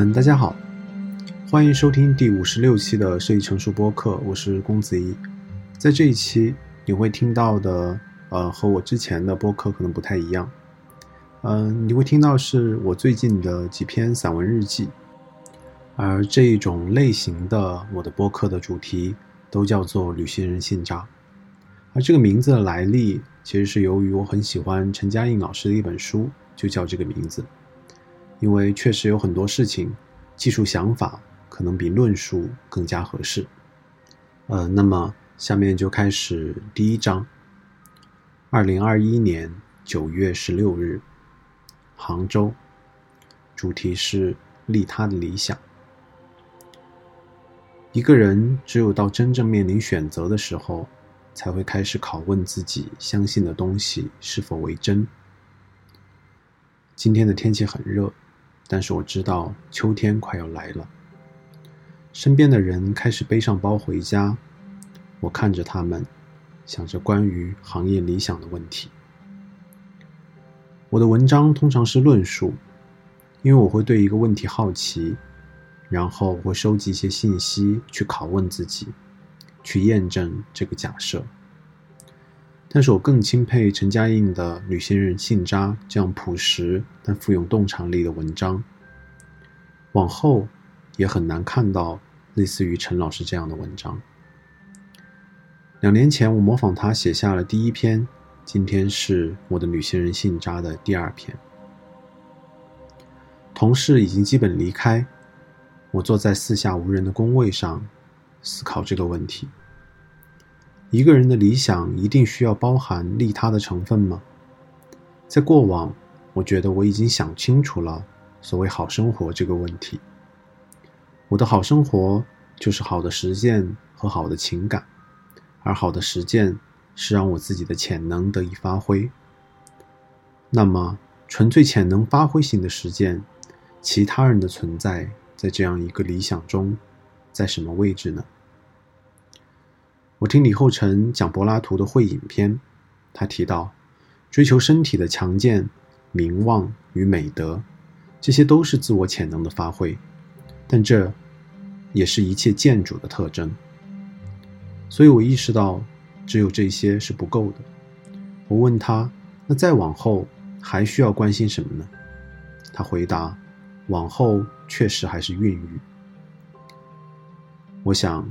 嗯，大家好，欢迎收听第五十六期的设计成熟播客，我是公子怡。在这一期，你会听到的，呃，和我之前的播客可能不太一样。嗯，你会听到是我最近的几篇散文日记，而这一种类型的我的播客的主题都叫做旅行人信札。而这个名字的来历，其实是由于我很喜欢陈嘉映老师的一本书，就叫这个名字。因为确实有很多事情，技术想法可能比论述更加合适。呃，那么下面就开始第一章。二零二一年九月十六日，杭州，主题是利他的理想。一个人只有到真正面临选择的时候，才会开始拷问自己相信的东西是否为真。今天的天气很热。但是我知道秋天快要来了。身边的人开始背上包回家，我看着他们，想着关于行业理想的问题。我的文章通常是论述，因为我会对一个问题好奇，然后会收集一些信息去拷问自己，去验证这个假设。但是我更钦佩陈嘉映的《旅行人信札》这样朴实但富有洞察力的文章。往后也很难看到类似于陈老师这样的文章。两年前我模仿他写下了第一篇，今天是我的《旅行人信札》的第二篇。同事已经基本离开，我坐在四下无人的工位上，思考这个问题。一个人的理想一定需要包含利他的成分吗？在过往，我觉得我已经想清楚了所谓好生活这个问题。我的好生活就是好的实践和好的情感，而好的实践是让我自己的潜能得以发挥。那么，纯粹潜能发挥型的实践，其他人的存在在这样一个理想中，在什么位置呢？我听李厚成讲柏拉图的《会影篇》，他提到，追求身体的强健、名望与美德，这些都是自我潜能的发挥，但这也是一切建筑的特征。所以我意识到，只有这些是不够的。我问他：“那再往后还需要关心什么呢？”他回答：“往后确实还是孕育。”我想。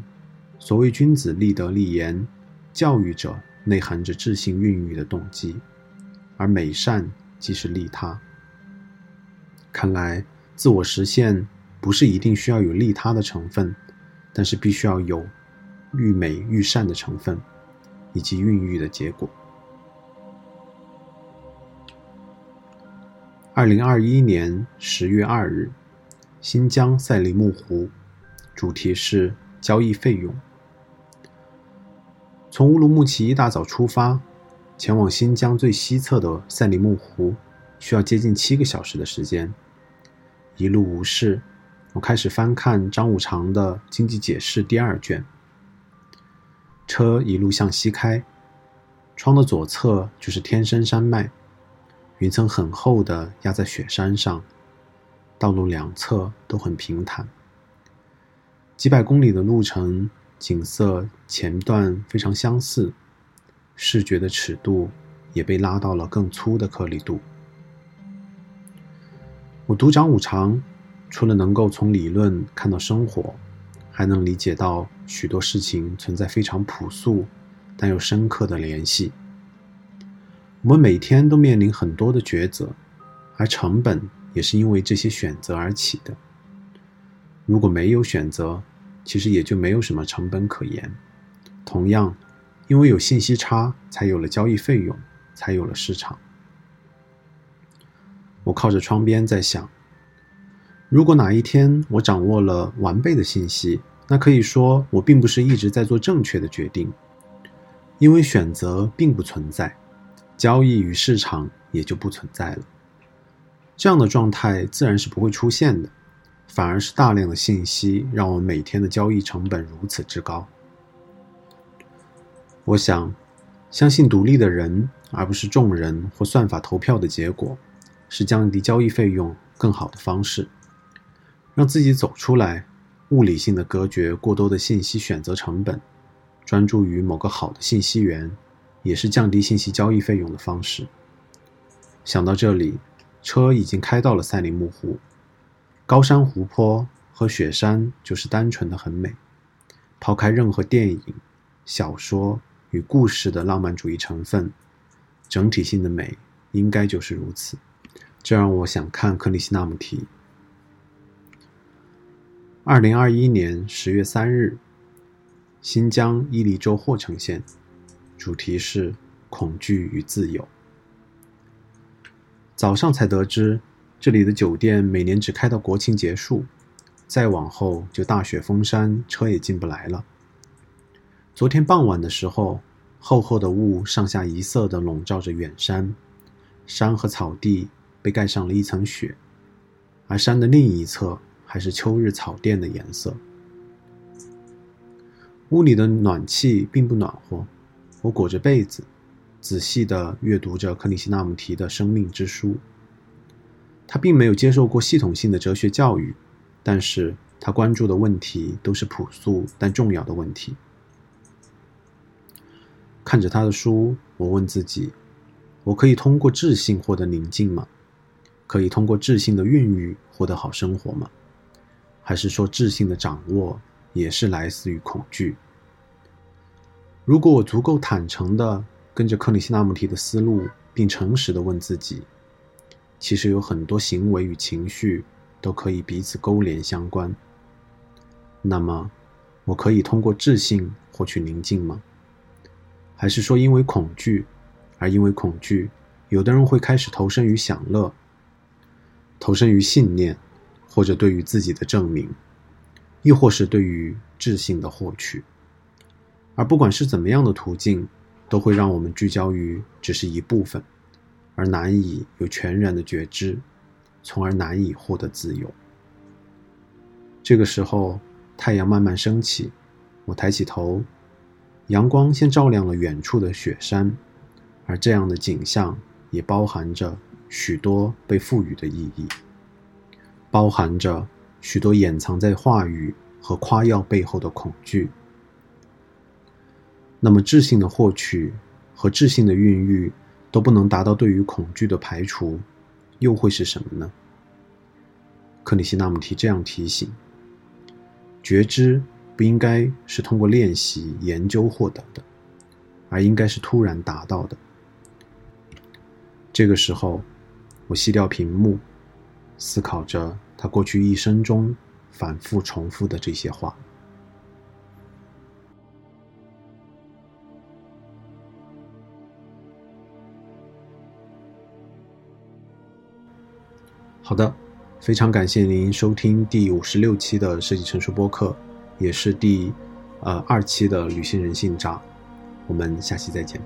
所谓君子立德立言，教育者内含着智性孕育的动机，而美善即是利他。看来，自我实现不是一定需要有利他的成分，但是必须要有育美育善的成分，以及孕育的结果。二零二一年十月二日，新疆赛里木湖，主题是交易费用。从乌鲁木齐一大早出发，前往新疆最西侧的赛里木湖，需要接近七个小时的时间。一路无事，我开始翻看张五常的《经济解释》第二卷。车一路向西开，窗的左侧就是天山山脉，云层很厚的压在雪山上，道路两侧都很平坦。几百公里的路程。景色前段非常相似，视觉的尺度也被拉到了更粗的颗粒度。我独掌五常，除了能够从理论看到生活，还能理解到许多事情存在非常朴素但又深刻的联系。我们每天都面临很多的抉择，而成本也是因为这些选择而起的。如果没有选择，其实也就没有什么成本可言。同样，因为有信息差，才有了交易费用，才有了市场。我靠着窗边在想：如果哪一天我掌握了完备的信息，那可以说我并不是一直在做正确的决定，因为选择并不存在，交易与市场也就不存在了。这样的状态自然是不会出现的。反而是大量的信息让我们每天的交易成本如此之高。我想，相信独立的人，而不是众人或算法投票的结果，是降低交易费用更好的方式。让自己走出来，物理性的隔绝过多的信息选择成本，专注于某个好的信息源，也是降低信息交易费用的方式。想到这里，车已经开到了赛里木湖，高山湖泊和雪山就是单纯的很美。抛开任何电影、小说与故事的浪漫主义成分，整体性的美应该就是如此。这让我想看克里希纳穆提。二零二一年十月三日，新疆伊犁州霍城县，主题是恐惧与自由。早上才得知，这里的酒店每年只开到国庆结束。再往后就大雪封山，车也进不来了。昨天傍晚的时候，厚厚的雾上下一色的笼罩着远山，山和草地被盖上了一层雪，而山的另一侧还是秋日草甸的颜色。屋里的暖气并不暖和，我裹着被子，仔细地阅读着克里希纳穆提的生命之书。他并没有接受过系统性的哲学教育。但是他关注的问题都是朴素但重要的问题。看着他的书，我问自己：我可以通过智性获得宁静吗？可以通过智性的孕育获得好生活吗？还是说智性的掌握也是来自于恐惧？如果我足够坦诚的跟着克里希那穆提的思路，并诚实的问自己，其实有很多行为与情绪。都可以彼此勾连相关。那么，我可以通过智性获取宁静吗？还是说，因为恐惧，而因为恐惧，有的人会开始投身于享乐，投身于信念，或者对于自己的证明，亦或是对于智性的获取。而不管是怎么样的途径，都会让我们聚焦于只是一部分，而难以有全然的觉知。从而难以获得自由。这个时候，太阳慢慢升起，我抬起头，阳光先照亮了远处的雪山，而这样的景象也包含着许多被赋予的意义，包含着许多掩藏在话语和夸耀背后的恐惧。那么，智性的获取和智性的孕育都不能达到对于恐惧的排除。又会是什么呢？克里希那穆提这样提醒：觉知不应该是通过练习、研究获得的，而应该是突然达到的。这个时候，我熄掉屏幕，思考着他过去一生中反复重复的这些话。好的，非常感谢您收听第五十六期的设计成熟播客，也是第呃二期的旅行人性札，我们下期再见。